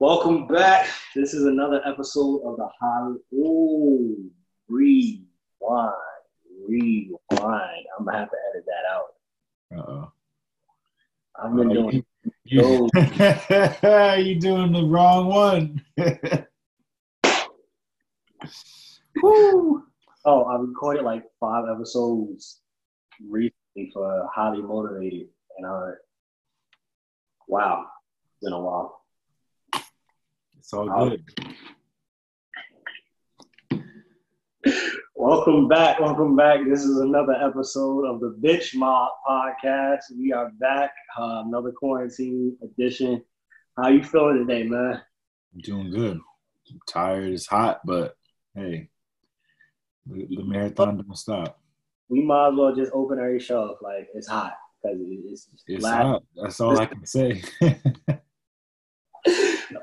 Welcome back. This is another episode of the Holly. Ooh, rewind, rewind. I'm gonna have to edit that out. Uh oh. I've been doing. You, you doing the wrong one. Woo. Oh, I recorded like five episodes recently for Highly Motivated, and I. Wow, it's been a while. It's all good. Welcome back. Welcome back. This is another episode of the Bitch Mob podcast. We are back. Uh, another quarantine edition. How you feeling today, man? I'm doing good. I'm tired. It's hot, but hey, the, the marathon don't stop. We might as well just open every show like it's hot because it's, It's hot. That's all I can say.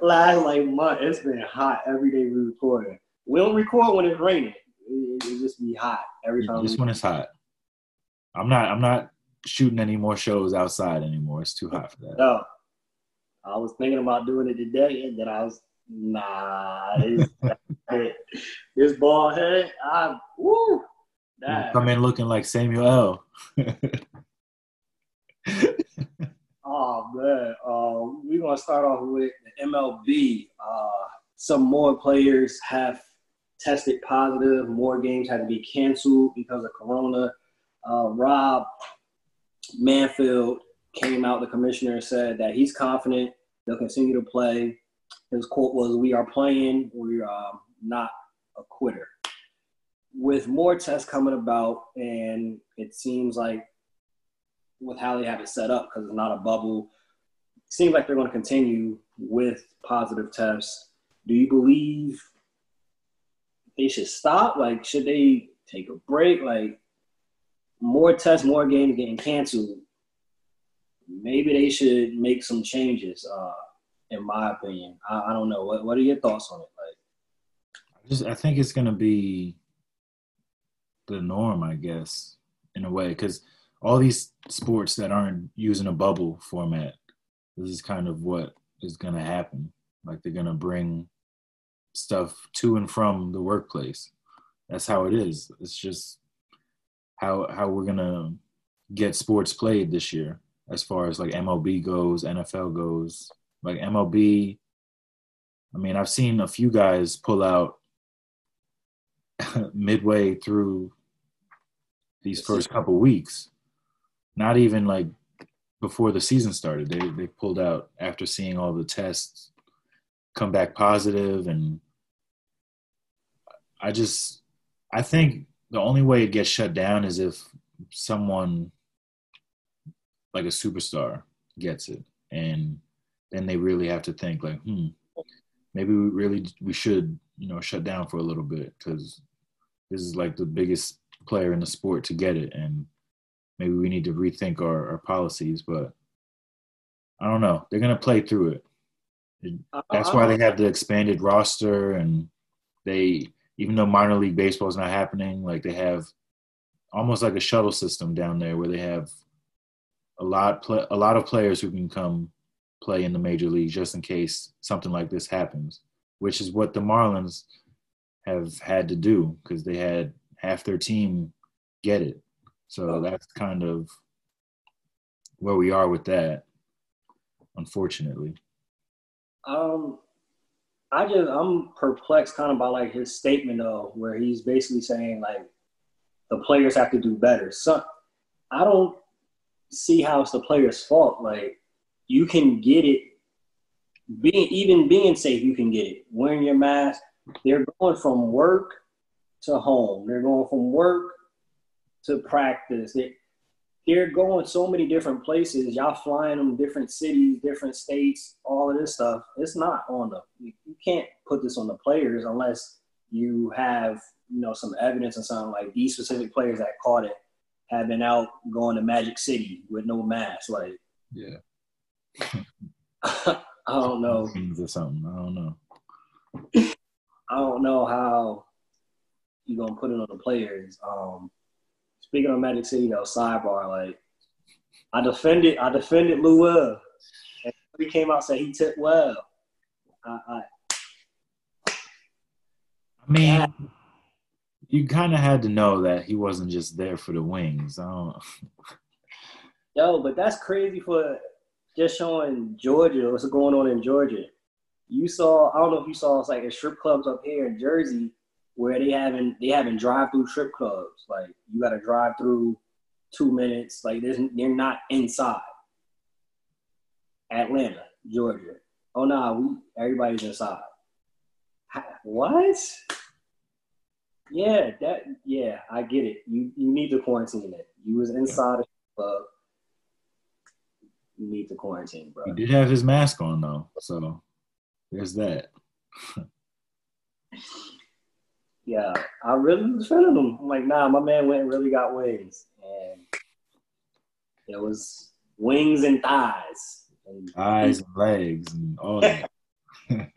last like month, it's been hot every day we record. We don't record when it's raining. It, it just be hot every time. Just when it's hot. I'm not. I'm not shooting any more shows outside anymore. It's too hot for that. No, I was thinking about doing it today, and then I was nah. This, ball head, I woo. You Come in looking like Samuel L. oh man, uh, we're gonna start off with the MLB. Uh, some more players have tested positive. More games had to be canceled because of Corona. Uh, Rob Manfred came out. The commissioner said that he's confident they'll continue to play. His quote was, "We are playing. We're um, not a quitter." With more tests coming about, and it seems like with how they have it set up, because it's not a bubble, seems like they're going to continue with positive tests. Do you believe they should stop? Like, should they take a break? Like, more tests, more games getting canceled. Maybe they should make some changes. Uh, in my opinion, I, I don't know. What What are your thoughts on it? Like, just I think it's gonna be the norm, I guess, in a way, because all these sports that aren't using a bubble format, this is kind of what is gonna happen. Like they're gonna bring stuff to and from the workplace. That's how it is. It's just how how we're gonna get sports played this year, as far as like MLB goes, NFL goes. Like MLB, I mean, I've seen a few guys pull out midway through these first couple weeks. Not even like before the season started. They they pulled out after seeing all the tests come back positive and I just I think the only way it gets shut down is if someone like a superstar gets it and then they really have to think like hmm maybe we really we should you know shut down for a little bit because this is like the biggest player in the sport to get it and maybe we need to rethink our, our policies but i don't know. They're going to play through it. That's why they uh-huh. have the expanded roster and they even though minor league baseball is not happening like they have almost like a shuttle system down there where they have a lot pl- a lot of players who can come play in the major leagues just in case something like this happens which is what the marlins have had to do because they had half their team get it so that's kind of where we are with that unfortunately Um, I just I'm perplexed kind of by like his statement though, where he's basically saying like the players have to do better. So I don't see how it's the players' fault. Like you can get it, being even being safe, you can get it. Wearing your mask, they're going from work to home. They're going from work to practice. They, they're going so many different places. Y'all flying them different cities, different states, all of this stuff. It's not on the. You can't put this on the players unless you have you know some evidence and something like these specific players that caught it have been out going to Magic City with no mask. Like yeah I don't know. Or something i don't know I don't know how you're gonna put it on the players. Um, speaking of Magic City, though, sidebar, like I defended, I defended Lou Will, and he came out and said he tipped well. I, I, I mean, you kind of had to know that he wasn't just there for the wings. I don't. Yo, but that's crazy for just showing Georgia what's going on in Georgia. You saw, I don't know if you saw, it's like a strip clubs up here in Jersey where they having they having drive through strip clubs. Like you got to drive through two minutes. Like there's they're not inside. Atlanta, Georgia. Oh no, nah, we everybody's inside. What? Yeah, that yeah, I get it. You you need to quarantine it. You was inside the club. You need to quarantine, bro. He did have his mask on though, so there's that. yeah, I really was feeling him. I'm like, nah, my man went and really got wings, and it was wings and thighs, and eyes and legs and all that.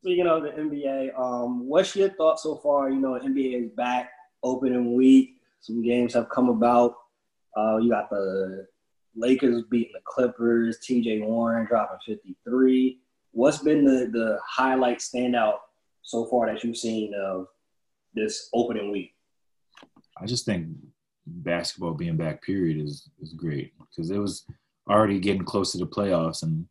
Speaking of the NBA, um, what's your thoughts so far? You know, NBA is back, opening week. Some games have come about. Uh, you got the Lakers beating the Clippers. T.J. Warren dropping 53. What's been the the highlight standout so far that you've seen of this opening week? I just think basketball being back, period, is is great because it was already getting close to the playoffs, and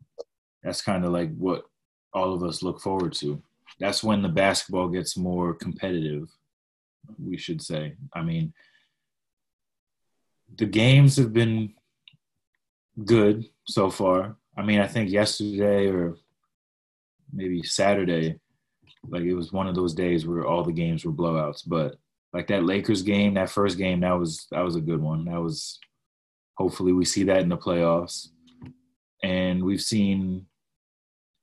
that's kind of like what all of us look forward to. That's when the basketball gets more competitive, we should say. I mean, the games have been good so far. I mean, I think yesterday or maybe Saturday, like it was one of those days where all the games were blowouts. But like that Lakers game, that first game, that was that was a good one. That was hopefully we see that in the playoffs. And we've seen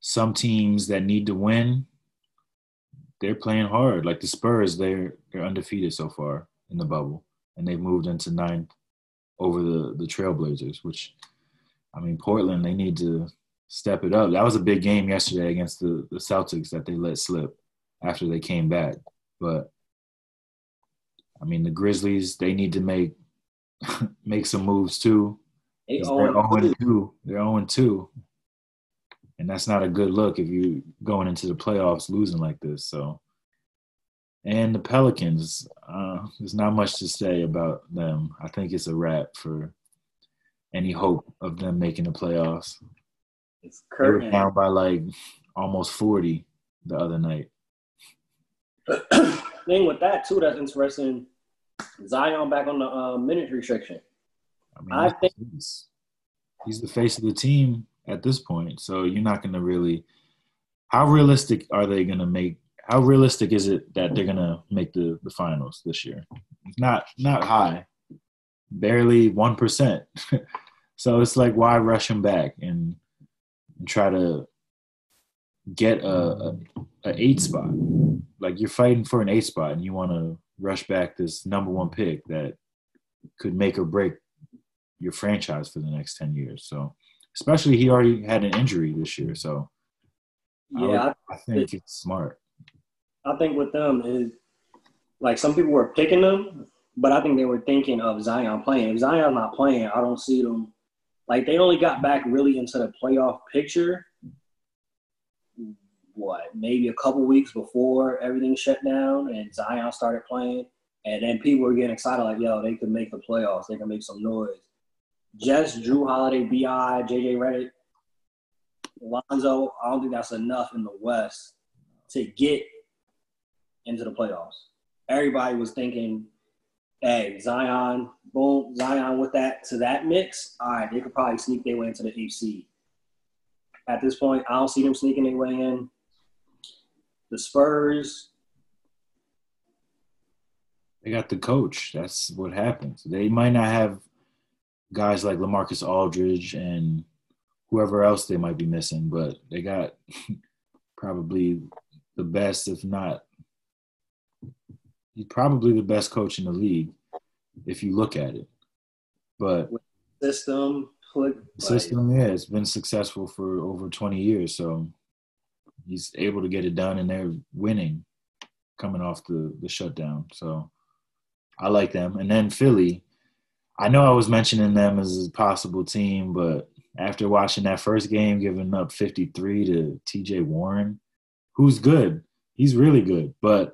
some teams that need to win, they're playing hard. Like the Spurs, they're they're undefeated so far in the bubble, and they've moved into ninth over the the Trailblazers. Which, I mean, Portland, they need to step it up. That was a big game yesterday against the the Celtics that they let slip after they came back. But I mean, the Grizzlies, they need to make make some moves too. They are 0 2. They're 0 2 and that's not a good look if you going into the playoffs losing like this. So, and the Pelicans, uh, there's not much to say about them. I think it's a wrap for any hope of them making the playoffs. It's curtain. down by like almost 40 the other night. Thing with that too, that's interesting. Zion back on the uh, minute restriction. I, mean, I think he's the face of the team at this point. So you're not going to really. How realistic are they going to make? How realistic is it that they're going to make the the finals this year? Not not high, barely one percent. so it's like why rush him back and, and try to get a, a, a eight spot? Like you're fighting for an eight spot and you want to rush back this number one pick that could make or break your franchise for the next 10 years. So especially he already had an injury this year. So yeah, I, would, I think it, it's smart. I think with them is like some people were picking them, but I think they were thinking of Zion playing. If Zion's not playing, I don't see them. Like they only got back really into the playoff picture. What maybe a couple weeks before everything shut down and Zion started playing, and then people were getting excited like, "Yo, they could make the playoffs. They can make some noise." just Jrue Holiday, Bi, JJ Redick, Lonzo. I don't think that's enough in the West to get into the playoffs. Everybody was thinking, "Hey, Zion, boom, Zion with that to that mix. All right, they could probably sneak their way into the AC." At this point, I don't see them sneaking their way in. The Spurs. They got the coach. That's what happens. They might not have guys like LaMarcus Aldridge and whoever else they might be missing, but they got probably the best, if not, probably the best coach in the league if you look at it. But system, system, yeah, it's been successful for over 20 years. So he's able to get it done, and they're winning coming off the the shutdown. So I like them. And then Philly, I know I was mentioning them as a possible team, but after watching that first game, giving up 53 to TJ Warren, who's good. He's really good, but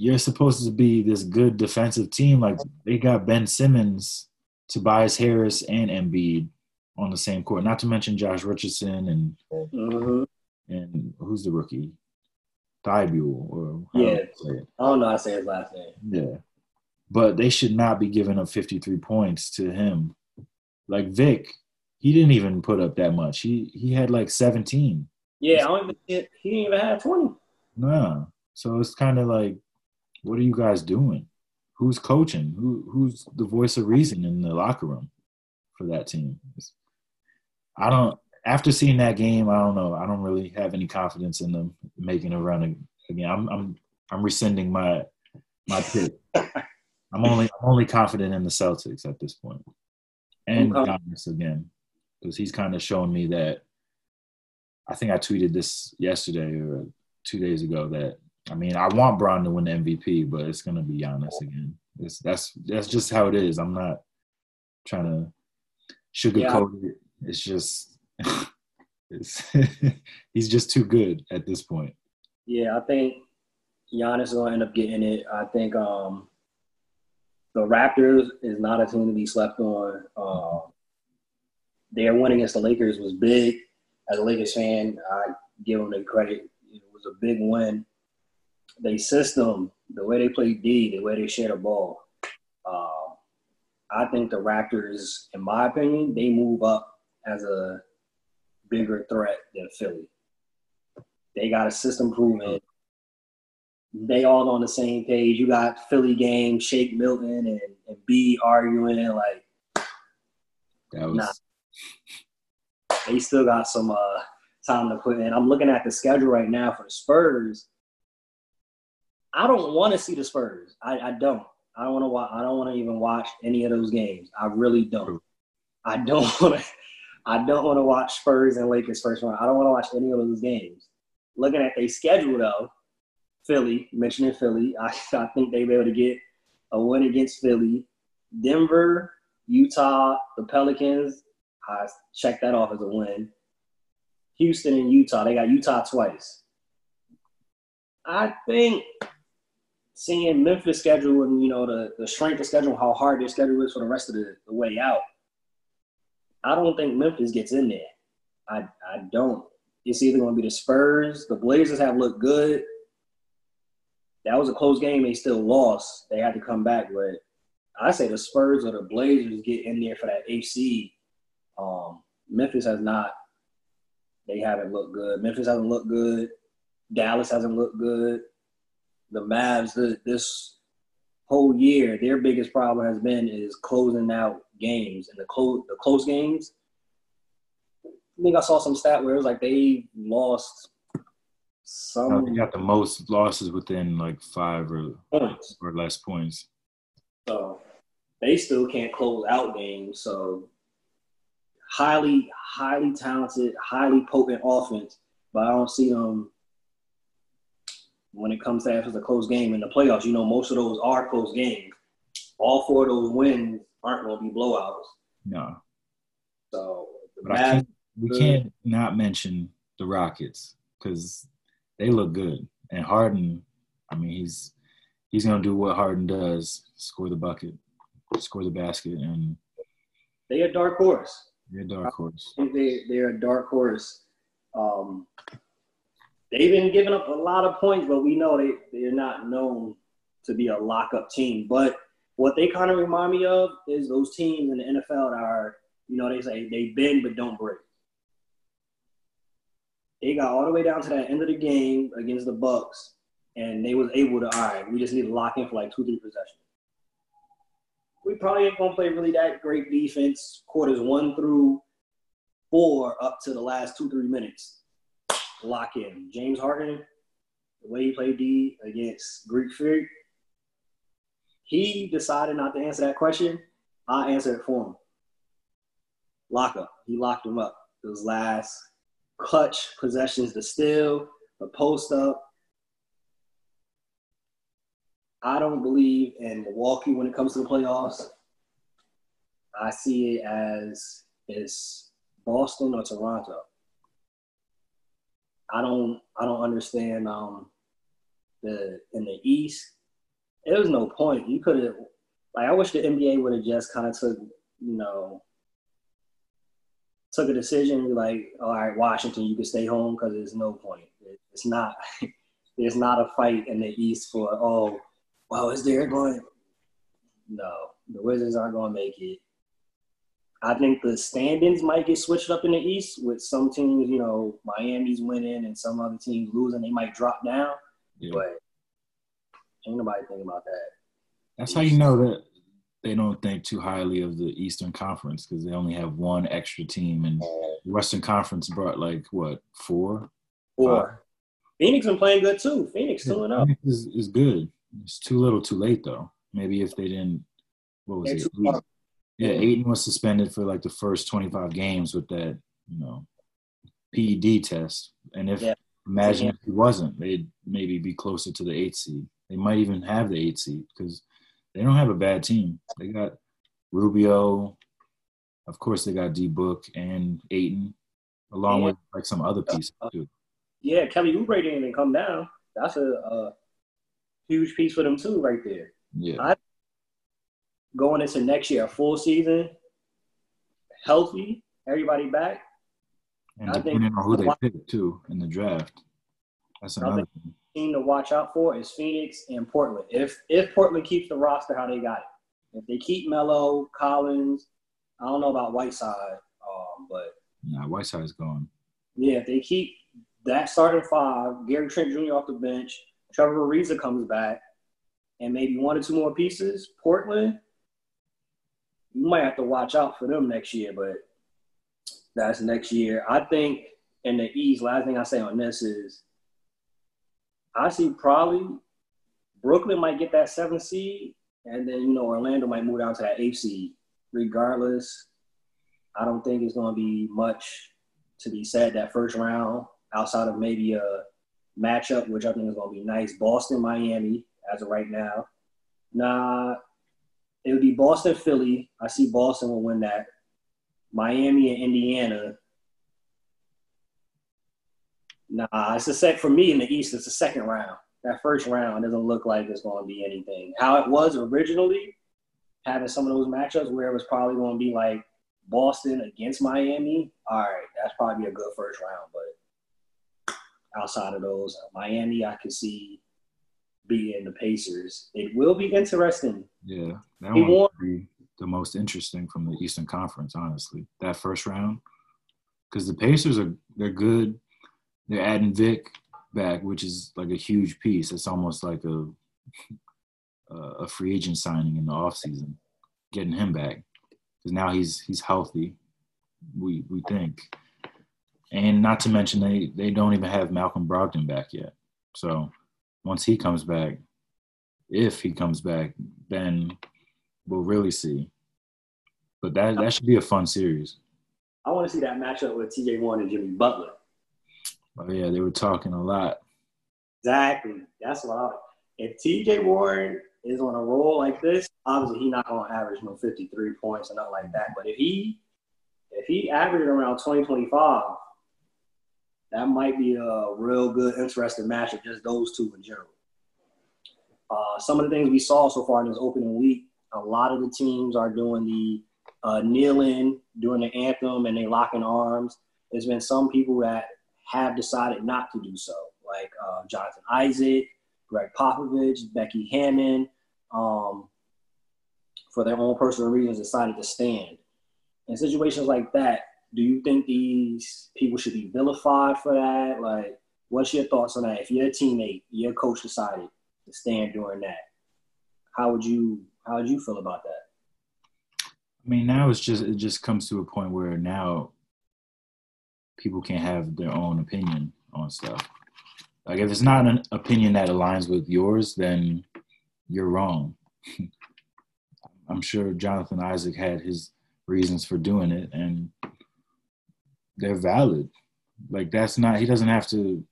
you're supposed to be this good defensive team. Like they got Ben Simmons, Tobias Harris, and Embiid on the same court. Not to mention Josh Richardson and Mhm. and who's the rookie? Thybulle or Yeah. do you say it? I don't know I say his last name. Yeah. But they should not be giving up 53 points to him. Like Vic, he didn't even put up that much. He he had like 17. Yeah, I don't even he didn't even have twenty. Nah. So it's kind of like, what are you guys doing? Who's coaching? Who who's the voice of reason in the locker room for that team? I don't. After seeing that game, I don't know. I don't really have any confidence in them making a run again. I'm I'm I'm rescinding my my pick. I'm only I'm only confident in the Celtics at this point, and Okay. Giannis again because he's kind of shown me that. I think I tweeted this yesterday or two days ago that I mean I want Bron to win the MVP, but it's gonna be Giannis again. It's, that's that's just how it is. I'm not trying to sugarcoat it. It's just it's, he's just too good at this point. Yeah, I think Giannis is gonna end up getting it. I think um the Raptors is not a team to be slept on. Um, their win against the Lakers was big. As a Lakers fan, I give them the credit. It was a big win. They system, the way they play D, the way they share the ball. Um, I think the Raptors, in my opinion, they move up as a bigger threat than Philly. They got a system proven. They all on the same page. You got Philly game, Shake Milton and, and B arguing like That was Nah. they still got some uh, time to put in. I'm looking at the schedule right now for the Spurs. I don't want to see the Spurs. I, I don't. I don't want to watch. I don't want to even watch any of those games. I really don't. I don't want to. I don't want to watch Spurs and Lakers first round. I don't want to watch any of those games. Looking at their schedule though, Philly mentioning Philly, I, I think they'll be able to get a win against Philly, Denver, Utah, the Pelicans. I check that off as a win. Houston and Utah. They got Utah twice. I think seeing Memphis schedule and you know the, the strength of schedule, how hard their schedule is for the rest of the, the way out. I don't think Memphis gets in there. I I don't. It's either going to be the Spurs. The Blazers have looked good. That was a close game. They still lost. They had to come back, but I say the Spurs or the Blazers get in there for that AC. Um, Memphis has not. They haven't looked good. Memphis hasn't looked good. Dallas hasn't looked good. The Mavs, the, this whole year, their biggest problem has been is closing out games and the close the close games. I think I saw some stat where it was like they lost some they got the most losses within like five or, points. or less points. So they still can't close out games. So highly, highly talented, highly potent offense, but I don't see them when it comes to after the close game in the playoffs. You know, most of those are close games. All four of those wins aren't going to be blowouts. No, So the but Mavs, we can't not mention the Rockets because they look good. And Harden, I mean, he's he's gonna do what Harden does: score the bucket, score the basket, and they a dark horse. they're a dark horse. I think they they're a dark horse. Um, they've been giving up a lot of points, but we know they they're not known to be a lockup team. But what they kind of remind me of is those teams in the NFL that are, you know, they say they bend but don't break. They got all the way down to that end of the game against the Bucks, and they was able to. All right, we just need to lock in for like two, three possessions. We probably ain't gonna play really that great defense. Quarters one through four up to the last two, three minutes. Lock in. James Harden, the way he played D against Greek Freak, he decided not to answer that question. I answered it for him. Lock up. He locked him up. Those last clutch possessions, the steal, the post up. I don't believe in Milwaukee when it comes to the playoffs. I see it as It's Boston or Toronto. I don't I don't understand um the in the East. There was no point. You could have like I wish the NBA would have just kind of took you know took a decision like all right Washington you can stay home because there's no point. It's not there's not a fight in the East for oh well is there going no the Wizards aren't going to make it. I think the standings might get switched up in the East with some teams, you know, Miami's winning and some other teams losing. They might drop down, yeah. but ain't nobody thinking about that. That's how you know that they don't think too highly of the Eastern Conference because they only have one extra team, and the Western Conference brought like what four? Four. Five. Phoenix been playing good too. Phoenix yeah, up. Phoenix is, is good. It's too little, too late though. Maybe if they didn't, what was They're it? Yeah, Ayton was suspended for like the first 25 games with that, you know, PED test. And if yeah. imagine yeah. if he wasn't, they'd maybe be closer to the eight seed. They might even have the eight seed because they don't have a bad team. They got Rubio, of course, they got D Book and Ayton, along yeah. with like some other pieces too. Yeah, Kelly Oubre didn't even come down. That's a, a, huge piece for them too, right there. Yeah. I going into next year, a full season, healthy, everybody back. And depending on who they pick too in the draft, that's another thing. Team to watch out for is Phoenix and Portland. If if Portland keeps the roster how they got it, if they keep Melo, Collins, I don't know about Whiteside, um, but yeah, Whiteside's gone. Yeah, if they keep that starting five, Gary Trent Jr. off the bench, Trevor Ariza comes back, and maybe one or two more pieces, Portland, you might have to watch out for them next year, but that's next year. I think in the East, last thing I say on this is I see probably Brooklyn might get that seventh seed, and then you know Orlando might move down to that eighth seed. Regardless, I don't think it's going to be much to be said that first round outside of maybe a matchup, which I think is going to be nice. Boston, Miami, as of right now. Nah, it would be Boston, Philly. I see Boston will win that. Miami and Indiana. Nah, it's a set for me in the East. It's the second round. That first round doesn't look like it's going to be anything. How it was originally, having some of those matchups where it was probably going to be like Boston against Miami. All right, that's probably a good first round. But outside of those, uh, Miami, I can see being the Pacers. It will be interesting. Yeah, that he will be the most interesting from the Eastern Conference, honestly. That first round, because the Pacers are they're good. They're adding Vic back, which is like a huge piece. It's almost like a a free agent signing in the offseason, getting him back because now he's he's healthy. We we think, and not to mention they they don't even have Malcolm Brogdon back yet. So once he comes back, if he comes back, then we'll really see. But that that should be a fun series. I want to see that matchup with TJ Warren and Jimmy Butler. Oh yeah, they were talking a lot. Exactly. That's what I if TJ Warren is on a roll like this, obviously he's not gonna average no 53 points or nothing like that. But if he if he averages around 20, 25, that might be a real good, interesting matchup, just those two in general. Uh, some of the things we saw so far in this opening week, a lot of the teams are doing the uh, kneeling, doing the anthem, and they locking arms. There's been some people that have decided not to do so, like uh, Jonathan Isaac, Gregg Popovich, Becky Hammon, um, for their own personal reasons, decided to stand. In situations like that, do you think these people should be vilified for that? Like, what's your thoughts on that? If your teammate, your coach decided to stand during that, how would you how would you feel about that? I mean, now it's just it just comes to a point where now people can't have their own opinion on stuff. Like if it's not an opinion that aligns with yours, then you're wrong. I'm sure Jonathan Isaac had his reasons for doing it, and they're valid. Like that's not he doesn't have to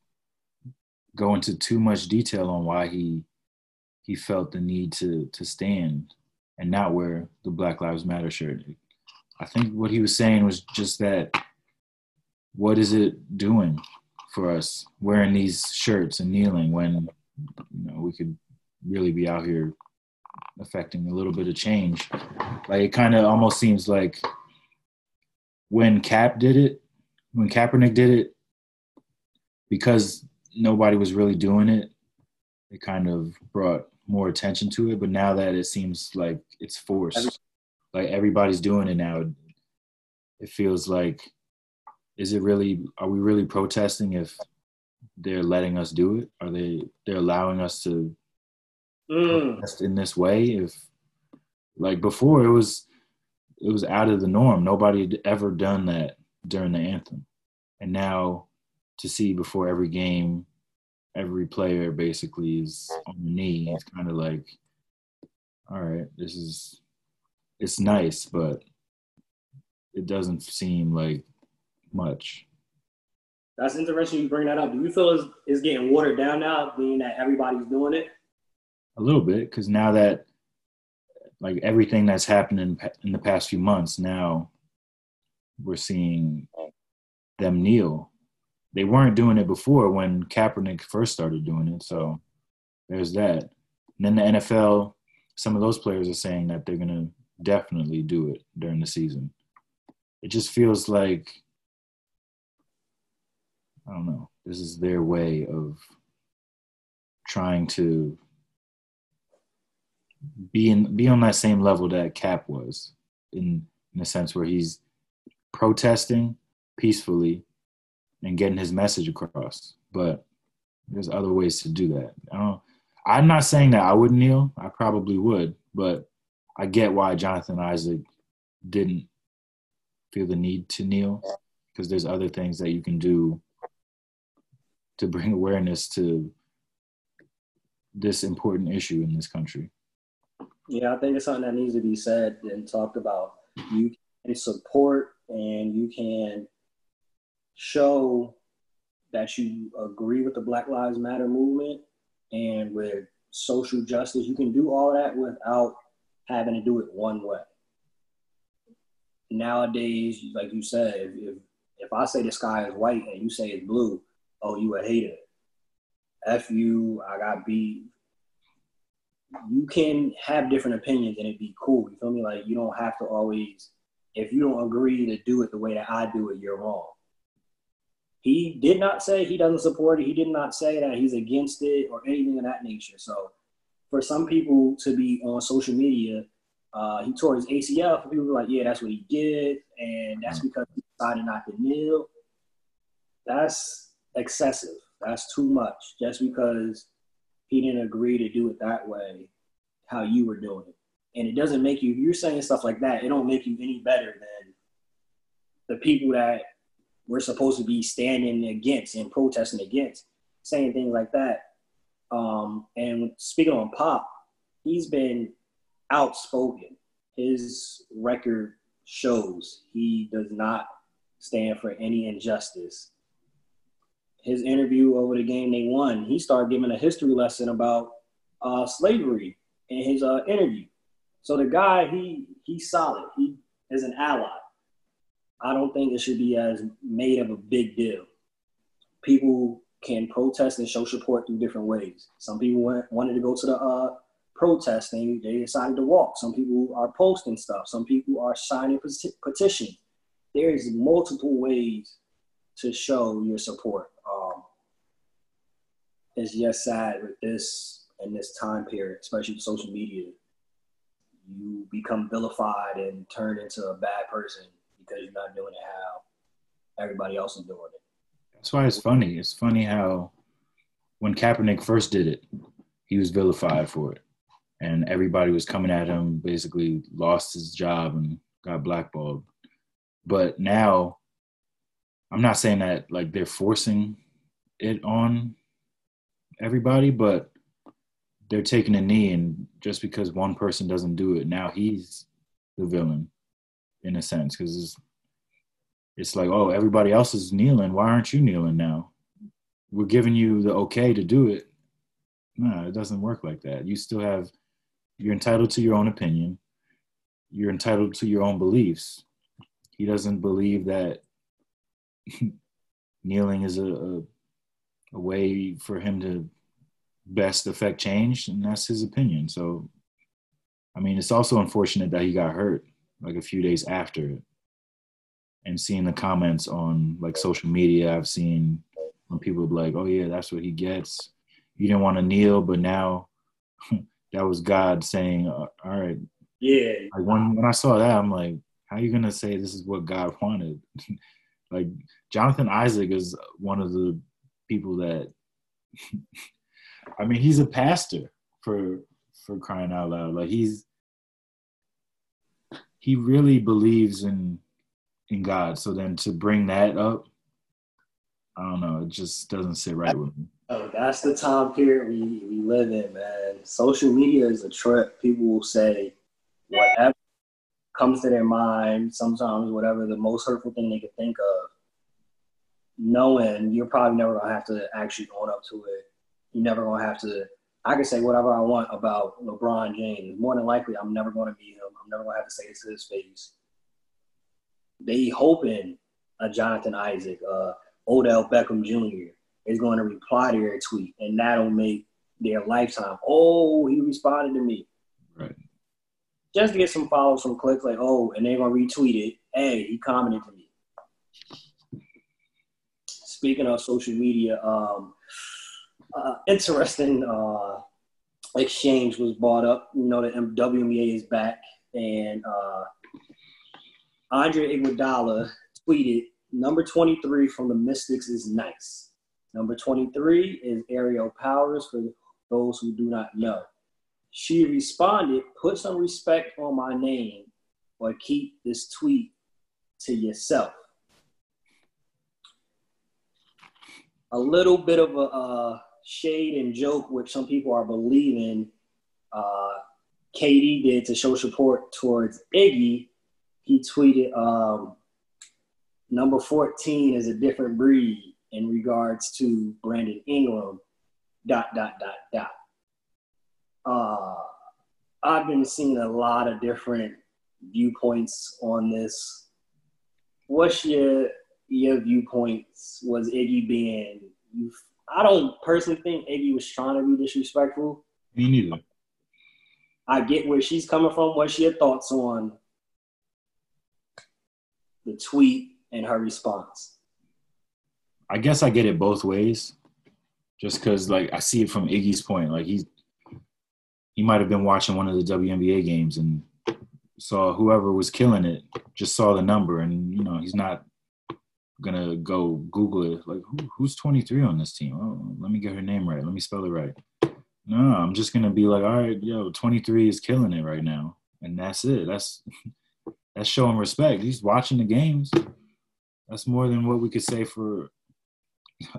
go into too much detail on why he he felt the need to to stand and not wear the Black Lives Matter shirt. I think what he was saying was just that what is it doing for us wearing these shirts and kneeling when you know we could really be out here affecting a little bit of change. Like it kind of almost seems like when Cap did it, when Kaepernick did it, because nobody was really doing it, it kind of brought more attention to it. But now that it seems like it's forced, like everybody's doing it now, it feels like, is it really? Are we really protesting if they're letting us do it? Are they? They're allowing us to mm. protest in this way? If like before, it was it was out of the norm. Nobody had ever done that during the anthem, and now to see before every game every player basically is on the knee. It's kind of like, all right, this is it's nice, but it doesn't seem like much. That's interesting you bring that up. Do you feel it's, it's getting watered down now, being that everybody's doing it? A little bit, because now that like everything that's happened in, in the past few months, now we're seeing them kneel they weren't doing it before when Kaepernick first started doing it. So there's that. And then the NFL, some of those players are saying that they're gonna definitely do it during the season. It just feels like I don't know. This is their way of trying to be in be on that same level that Cap was in in a sense where he's protesting peacefully and getting his message across. But there's other ways to do that. I don't. I'm not saying that I would kneel. I probably would, but I get why Jonathan Isaac didn't feel the need to kneel because there's other things that you can do to bring awareness to this important issue in this country. Yeah, I think it's something that needs to be said and talked about. You can support and you can show that you agree with the Black Lives Matter movement and with social justice. You can do all that without having to do it one way. Nowadays, like you said, if, if, I say the sky is white and you say it's blue, oh, you a hater. F you, I got beat. You can have different opinions and it'd be cool. You feel me? Like you don't have to always, if you don't agree to do it the way that I do it, you're wrong. He did not say he doesn't support it. He did not say that he's against it or anything of that nature. So for some people to be on social media, uh, he tore his ACL. For people were like, yeah, that's what he did, and that's because he decided not to kneel. That's excessive. That's too much. Just because he didn't agree to do it that way, how you were doing it, and it doesn't make you. If you're saying stuff like that, it don't make you any better than the people that we're supposed to be standing against and protesting against, saying things like that. Um, and speaking on Pop, he's been outspoken. His record shows he does not stand for any injustice. His interview over the game they won, he started giving a history lesson about uh, slavery in his uh, interview. So the guy, he he's solid. He is an ally. I don't think it should be as made of a big deal. People can protest and show support through different ways. Some people went, wanted to go to the uh, protesting, they decided to walk. Some people are posting stuff. Some people are signing peti- petitions. There's multiple ways to show your support. Um, it's just sad with this in this time period, especially social media. You become vilified and turned into a bad person because you're not doing it how everybody else is doing it. That's why it's funny. It's funny how when Kaepernick first did it, he was vilified for it. And everybody was coming at him, basically lost his job and got blackballed. But now, I'm not saying that like they're forcing it on everybody, but they're taking a knee. And just because one person doesn't do it, now he's the villain in a sense because it's, it's like oh everybody else is kneeling. Why aren't you kneeling now? We're giving you the okay to do it. No it doesn't work like that. You still have you're entitled to your own opinion. You're entitled to your own beliefs. He doesn't believe that kneeling is a, a, a way for him to best affect change, and that's his opinion. So, I mean, it's also unfortunate that he got hurt like a few days after. And seeing the comments on like social media, I've seen when people be like, "Oh yeah, that's what he gets." You didn't want to kneel, but now that was God saying, uh, "All right." Yeah. Like when when I saw that, I'm like, "How are you gonna say this is what God wanted?" like Jonathan Isaac is one of the people that I mean, he's a pastor for for crying out loud. Like he's he really believes in in God. So then to bring that up, I don't know, it just doesn't sit right with me. Oh, that's the time period we, we live in, man. Social media is a trip. People will say whatever comes to their mind, sometimes whatever the most hurtful thing they could think of, knowing you're probably never gonna have to actually own up to it. You're never gonna have to I can say whatever I want about LeBron James. More than likely I'm never gonna be him. I'm never gonna have to say this to his face. They hoping a Jonathan Isaac, uh, Odell Beckham Jr. is going to reply to their tweet, and that'll make their lifetime. Oh, he responded to me. Right. Just to get some follows, some clicks, like, oh, and they're going to retweet it. Hey, he commented to me. Speaking of social media, um, uh, interesting uh, exchange was brought up. You know, the WNBA is back, and uh, Andre Iguodala tweeted, "Number 23 from the Mystics is nice. Number 23 is Aerial Powers for those who do not know." She responded, "Put some respect on my name, or keep this tweet to yourself." A little bit of a uh, shade and joke, which some people are believing. Uh, KD did to show support towards Iggy he tweeted, um, number 14 is a different breed in regards to Brandon Ingram, dot, dot, dot, dot. Uh, I've been seeing a lot of different viewpoints on this. What's your your viewpoints? Was Iggy being? I don't personally think Iggy was trying to be disrespectful. Me neither. I get where she's coming from. What's your thoughts on the tweet and her response? I guess I get it both ways, just because like I see it from Iggy's point. Like he's he might have been watching one of the WNBA games and saw whoever was killing it, just saw the number, and you know he's not gonna go Google it. Like Who, who's 23 on this team? Oh, let me get her name right. Let me spell it right. No, I'm just gonna be like, all right, yo, 23 is killing it right now, and that's it. That's that's showing respect. He's watching the games. That's more than what we could say for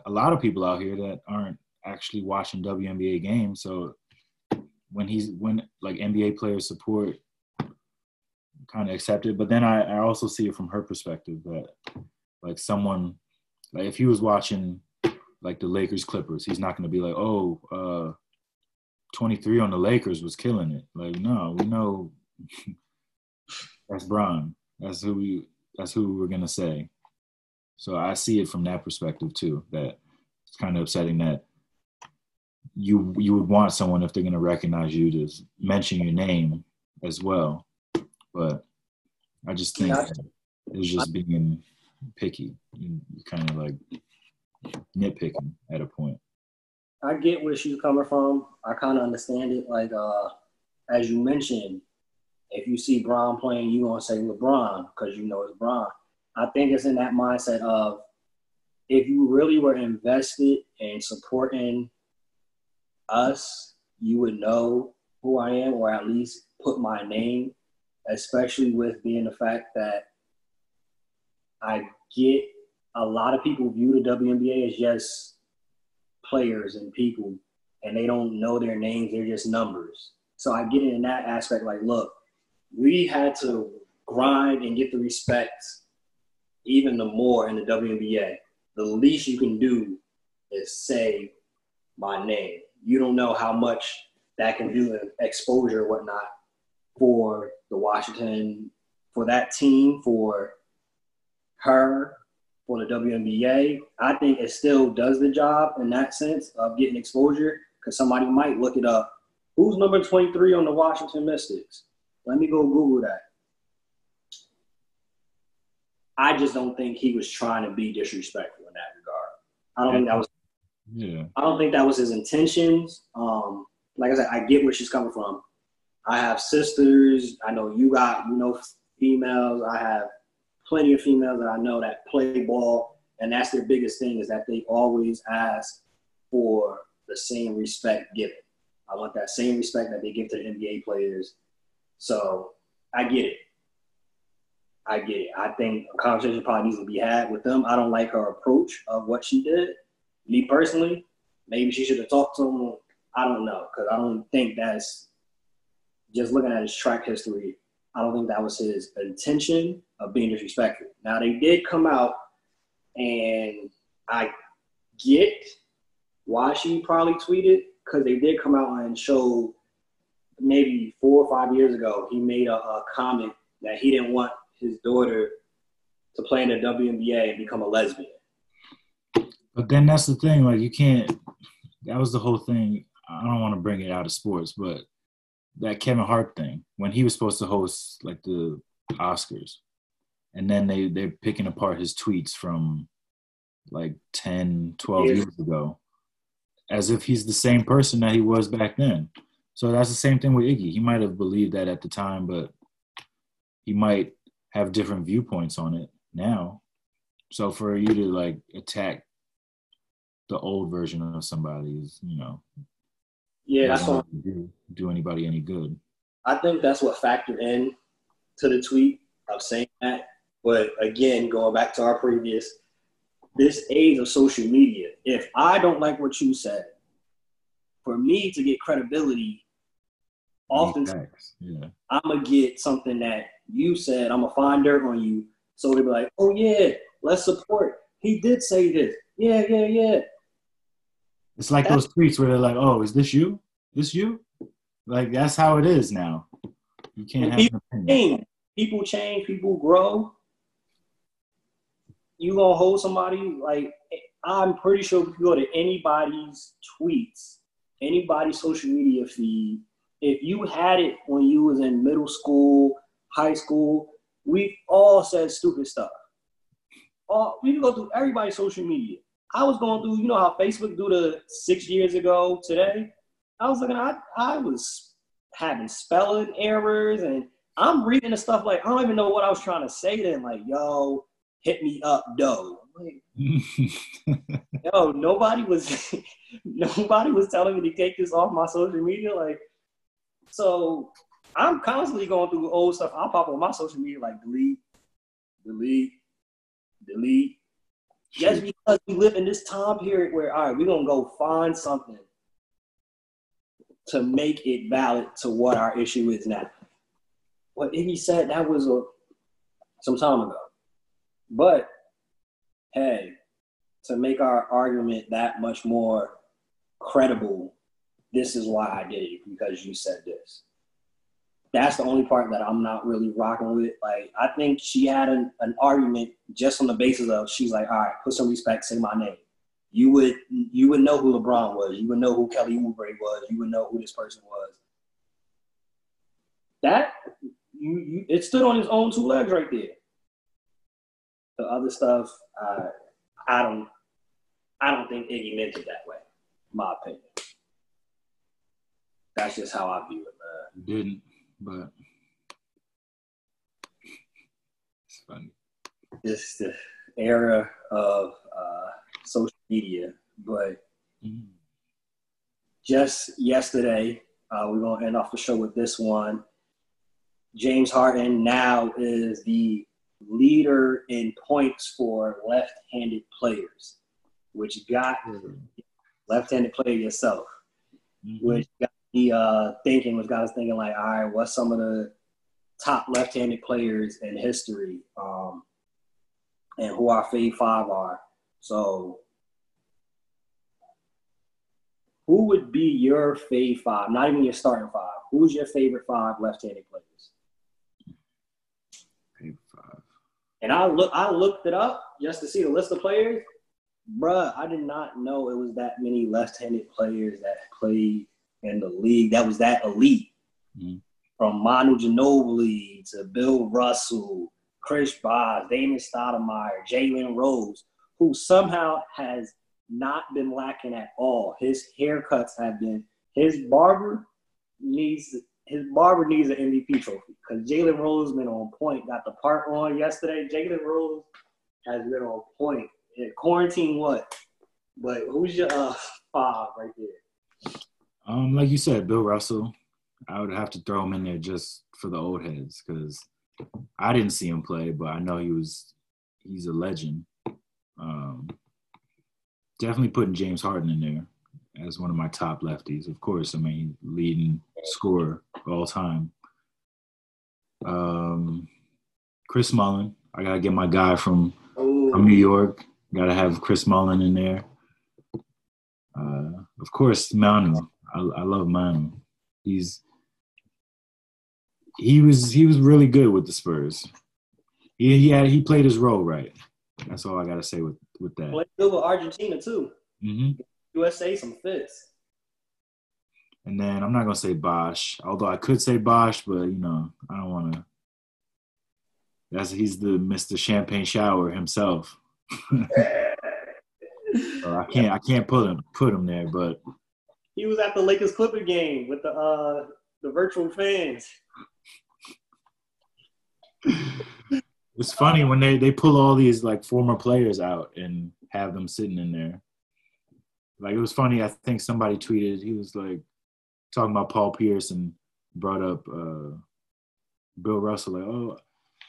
a lot of people out here that aren't actually watching WNBA games. So when he's when like NBA players support kind of accepted. But then I, I also see it from her perspective that like someone like if he was watching like the Lakers Clippers, he's not gonna be like, oh, uh 23 on the Lakers was killing it. Like, no, we know that's Bron. That's who we. That's who we're gonna say. So I see it from that perspective too. That it's kind of upsetting that you you would want someone if they're gonna recognize you to mention your name as well. But I just think yeah. it's just being picky. You kind of like nitpicking at a point. I get where she's coming from. I kind of understand it. Like uh, as you mentioned, if you see Bron playing, you're gonna say LeBron because you know it's Bron. I think it's in that mindset of if you really were invested in supporting us, you would know who I am, or at least put my name, especially with being the fact that I get a lot of people view the WNBA as just players and people, and they don't know their names, they're just numbers. So I get it in that aspect, like, look, we had to grind and get the respect even the more in the WNBA. The least you can do is say my name. You don't know how much that can do in exposure whatnot for the Washington, for that team, for her for the WNBA. I think it still does the job in that sense of getting exposure because somebody might look it up. Who's number 23 on the Washington Mystics? Let me go Google that. I just don't think he was trying to be disrespectful in that regard. I don't think that was. Yeah. I don't think that was his intentions. Um, like I said, I get where she's coming from. I have sisters. I know you got you know females. I have plenty of females that I know that play ball, and that's their biggest thing is that they always ask for the same respect given. I want that same respect that they give to the NBA players. So I get it. I get it. I think a conversation probably needs to be had with them. I don't like her approach of what she did. Me personally, maybe she should have talked to him. I don't know because I don't think that's just looking at his track history. I don't think that was his intention of being disrespectful. Now they did come out, and I get why she probably tweeted because they did come out and show maybe four or five years ago he made a, a comment that he didn't want his daughter to play in the WNBA and become a lesbian. But then that's the thing, like you can't. That was the whole thing. I don't want to bring it out of sports, but that Kevin Hart thing when he was supposed to host like the Oscars, and then they they're picking apart his tweets from like 10, 12 Yeah. years ago, as if he's the same person that he was back then. So that's the same thing with Iggy. He might have believed that at the time, but he might have different viewpoints on it now. So for you to like attack the old version of somebody is, you know, Yeah, that's what do, do anybody any good. I think that's what factored in to the tweet of saying that. But again, going back to our previous, this age of social media, if I don't like what you said, for me to get credibility, often Yeah. I'm gonna get something that you said. I'm gonna find dirt on you, so they'll be like, "Oh yeah, let's support." He did say this. Yeah, yeah, yeah. It's like those tweets where they're like, "Oh, is this you? This you?" Like that's how it is now. You can't opinion. change. People change. People grow. You gonna hold somebody like I'm pretty sure if you go to anybody's tweets, anybody's social media feed, if you had it when you was in middle school, high school, we've all said stupid stuff. All we can go through everybody's social media. I was going through, you know how Facebook do the six years ago today. I was looking, I I was having spelling errors and I'm reading the stuff like I don't even know what I was trying to say then. Like, yo, hit me up, dough. Like, yo, nobody was nobody was telling me to take this off my social media. Like, so I'm constantly going through old stuff. I'll pop on my social media like delete, delete, delete. Just because we live in this time period where all right, we're gonna go find something to make it valid to what our issue is now. What Iggy said that was a some time ago. But hey, to make our argument that much more credible, this is why I did it because you said this. That's the only part that I'm not really rocking with. Like, I think she had an, an argument just on the basis of she's like, all right, put some respect, say my name. You would you would know who LeBron was. You would know who Kelly Oubre was. You would know who this person was. That you, you it stood on its own two legs right there. The other stuff, uh, I don't I don't think Iggy meant it that way. My opinion. That's just how I view it, man. Didn't, but it's funny. It's the era of uh, social media. But Mhm. just yesterday, uh, we're going to end off the show with this one. James Harden now is the leader in points for left handed players, which got left handed player yourself, Mhm. which me uh, thinking, was got us thinking, like, all right, what's some of the top left handed players in history um, and who our fave five are? So, who would be your fave five? Not even your starting five. Who's your favorite five left handed players? Paper five. And I look, I looked it up just to see the list of players. Bruh, I did not know it was that many left-handed players that played in the league that was that elite. Mm-hmm. From Manu Ginobili to Bill Russell, Chris Bosh, Damon Stoudamire, Jalen Rose, who somehow has not been lacking at all. His haircuts have been his barber needs his barber needs an MVP trophy because Jalen Rose been on point. Got the part on yesterday. Jalen Rose has been on point. In quarantine what? But who's your uh, five right there? Um, like you said, Bill Russell. I would have to throw him in there just for the old heads because I didn't see him play, but I know he was he's a legend. Um, definitely putting James Harden in there as one of my top lefties. Of course, I mean leading scorer all time. Um, Chris Mullin. I gotta get my guy from from New York. Gotta have Chris Mullin in there. Uh, of course, Manu. I, I love Manu. He's he was he was really good with the Spurs. He he had he played his role right. That's all I gotta say with with that. Played good with Argentina too. Mm-hmm. USA some fits. And then I'm not gonna say Bosh, although I could say Bosh, but you know I don't want to. That's he's the Mr. Champagne Shower himself. so I can't I can't put him put him there, but he was at the Lakers Clipper game with the uh the virtual fans. it's funny when they they pull all these like former players out and have them sitting in there. Like it was funny. I think somebody tweeted he was like talking about Paul Pierce and brought up uh, Bill Russell. Like, oh,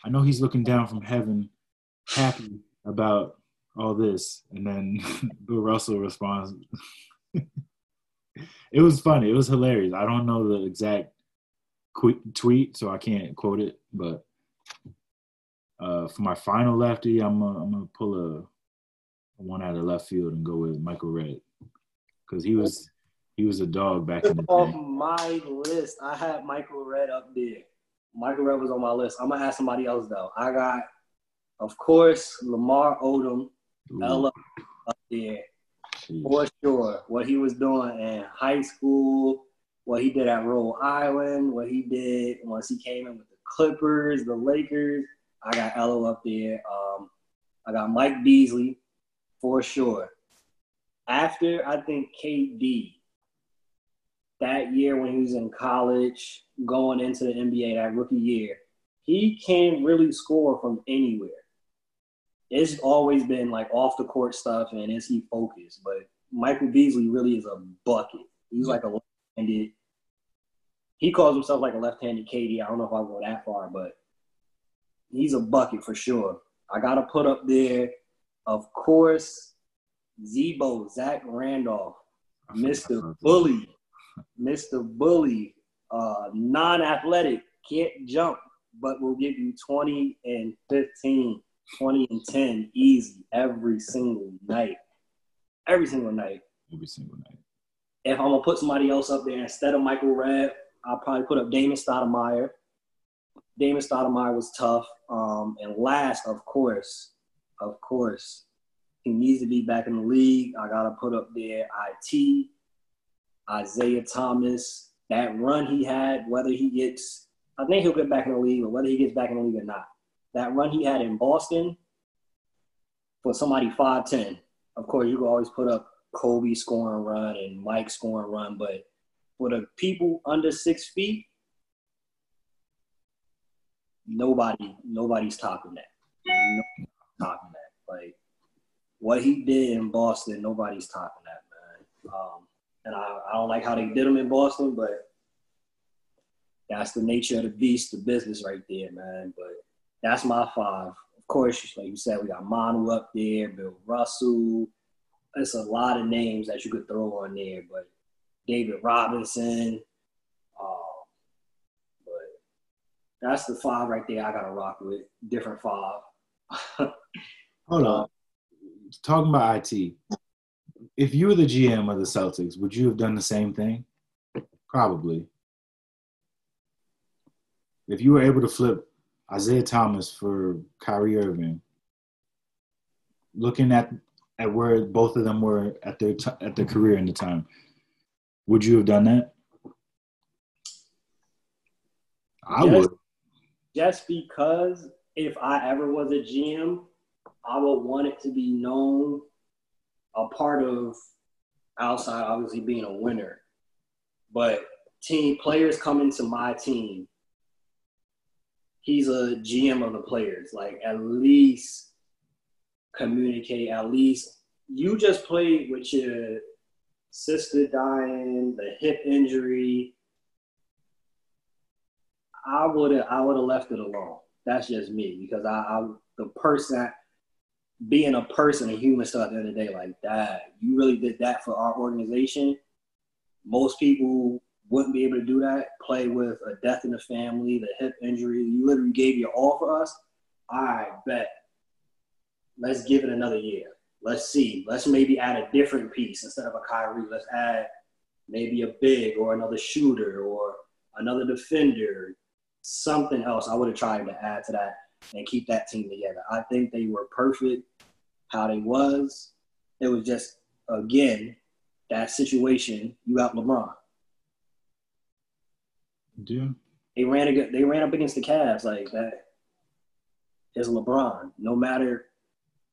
I know he's looking down from heaven, happy about all this, and then Bill Russell responds. it was funny. It was hilarious. I don't know the exact qu- tweet, so I can't quote it. But uh, for my final lefty, I'm gonna, I'm gonna pull a, a one out of left field and go with Michael Redd because he was he was a dog back in the day. On my list, I had Michael Redd up there. Michael Redd was on my list. I'm gonna ask somebody else though. I got, of course, Lamar Odom, Ooh. Ella up there for sure. What he was doing in high school, what he did at Rhode Island, what he did once he came in with the Clippers, the Lakers. I got Elo up there. Um, I got Mike Beasley for sure. After I think KD, that year when he was in college, going into the NBA that rookie year, he can't really score from anywhere. It's always been like off the court stuff and is he focused? But Michael Beasley really is a bucket. He's like a left-handed. He calls himself like a left-handed KD. I don't know if I'll go that far, but he's a bucket for sure. I gotta put up there, of course, Z-Bo, Zach Randolph, Mr. Bully, Mr. Bully, uh, non-athletic, can't jump, but will give you 20 and 15, 20 and 10 easy every single night. Every single night. Every single night. If I'm gonna put somebody else up there instead of Michael Redd, I'll probably put up Damon Stoudamire. Damon Stoudamire was tough. Um, and last, of course, of course, he needs to be back in the league. I gotta put up there IT, Isaiah Thomas. That run he had, whether he gets, I think he'll get back in the league, or whether he gets back in the league or not. That run he had in Boston for somebody five ten. Of course, you can always put up Kobe scoring run and Mike scoring run, but for the people under six feet, nobody, nobody's topping that. Nobody's topping that. Like what he did in Boston, nobody's topping that, man. Um, and I, I don't like how they did him in Boston, but that's the nature of the beast, the business right there, man. But that's my five. Of course, like you said, we got Manu up there, Bill Russell. It's a lot of names that you could throw on there, but David Robinson. Um, but that's the five right there. I gotta rock with different five. Hold on. Talking about it, if you were the GM of the Celtics, would you have done the same thing? Probably. If you were able to flip Isaiah Thomas for Kyrie Irving. Looking at at where both of them were at their t- at their career in the time, would you have done that? I Yes. would. Just because if I ever was a GM, I would want it to be known a part of outside obviously being a winner. But team players come into my team. He's a GM of the players. Like at least communicate. At least you just played with your sister dying, the hip injury. I would have I would have left it alone. That's just me because I, I the person being a person, a human stuff at the end of the day, like that, you really did that for our organization. Most people wouldn't be able to do that. Play with a death in the family, the hip injury. You literally gave your all for us. I bet. Let's give it another year. Let's see. Let's maybe add a different piece instead of a Kyrie. Let's add maybe a big or another shooter or another defender, something else. I would have tried to add to that and keep that team together. I think they were perfect how they was. It was just again that situation. You got LeBron. Do They ran a good, they ran up against the Cavs like that. Is LeBron. No matter,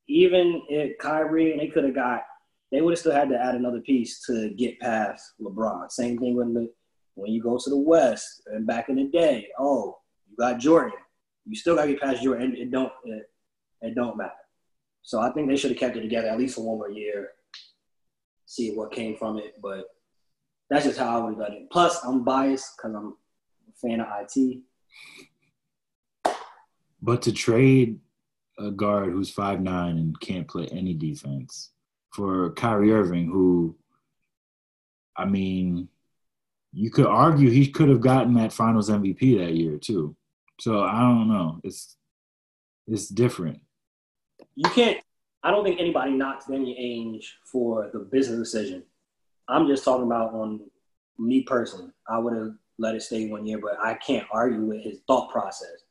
even if Kyrie and they could have got, they would have still had to add another piece to get past LeBron. Same thing when the when you go to the West and back in the day. Oh, you got Jordan. You still got to get past Jordan. It don't it, it don't matter. So I think they should have kept it together at least for one more year. See what came from it, but that's just how I would have done it. Plus, I'm biased because I'm fan of IT. But to trade a guard who's five nine and can't play any defense for Kyrie Irving, who, I mean, you could argue he could have gotten that Finals MVP that year too. So I don't know. It's it's different. You can't. I don't think anybody knocks Danny Ainge for the business decision. I'm just talking about on me personally. I would have let it stay one year, but I can't argue with his thought process.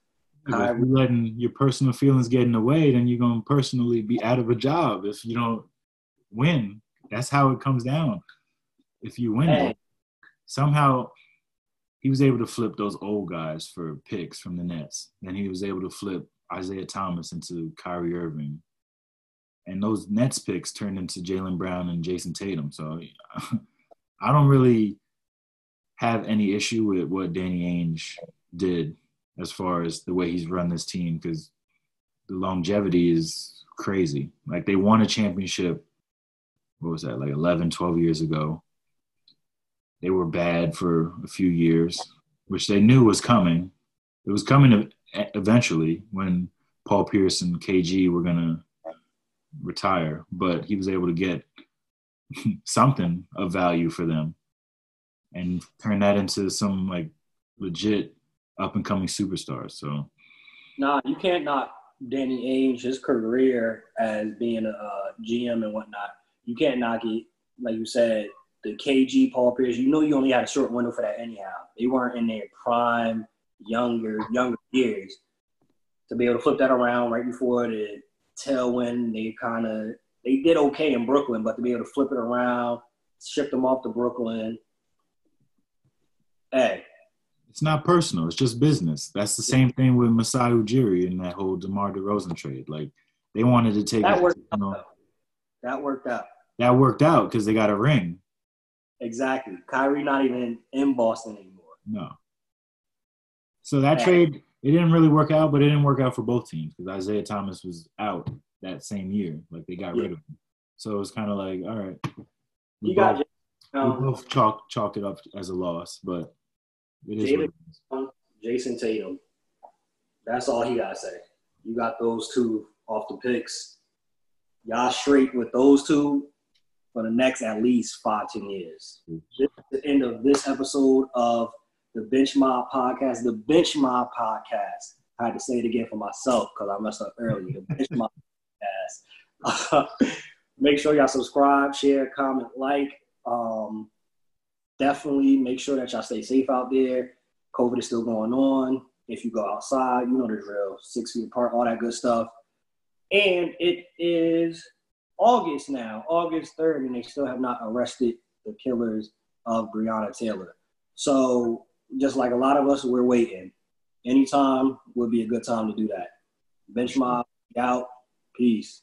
If Kyrie- you're letting your personal feelings get in the way, then you're gonna personally be out of a job if you don't win. That's how it comes down. If you win, Hey. somehow he was able to flip those old guys for picks from the Nets. Then he was able to flip Isaiah Thomas into Kyrie Irving. And those Nets picks turned into Jaylen Brown and Jayson Tatum. So I don't really have any issue with what Danny Ainge did as far as the way he's run this team because the longevity is crazy. Like they won a championship, what was that, like 11, 12 years ago. They were bad for a few years, which they knew was coming. It was coming eventually when Paul Pierce and KG were going to retire, but he was able to get something of value for them and turn that into some like legit up and coming superstars. So Nah, you can't knock Danny Ainge, his career as being a GM and whatnot. You can't knock it, like you said, the KG Paul Pierce. You know, you only had a short window for that anyhow. They weren't in their prime, younger, younger years to be able to flip that around right before the tailwind. They kind of they did okay in Brooklyn, but to be able to flip it around, ship them off to Brooklyn. Hey, it's not personal. It's just business. That's the same thing with Masai Ujiri and that whole DeMar DeRozan trade. Like they wanted to take that worked out. That worked out. that worked out because they got a ring. Exactly. Kyrie not even in Boston anymore. No. So that trade it didn't really work out, but it didn't work out for both teams because Isaiah Thomas was out that same year. Like they got Yeah. rid of him. So it was kind of like, all right, we You got both, we um, both chalk chalk it up as a loss, but it is. What. Jayson Tatum. That's all he got to say. You got those two off the picks. Y'all straight with those two for the next at least five, ten years. This is the end of this episode of the Bench Mob Podcast. The Bench Mob Podcast. I had to say it again for myself because I messed up earlier. The Bench Mob Podcast. make sure y'all subscribe, share, comment, like. Um, definitely make sure that y'all stay safe out there. COVID is still going on. if you go outside, you know the drill, six feet apart, all that good stuff. And it is August now, August 3rd, and they still have not arrested the killers of Breonna Taylor. So, just like a lot of us, we're waiting. Anytime would be a good time to do that. Bench mob, out, peace.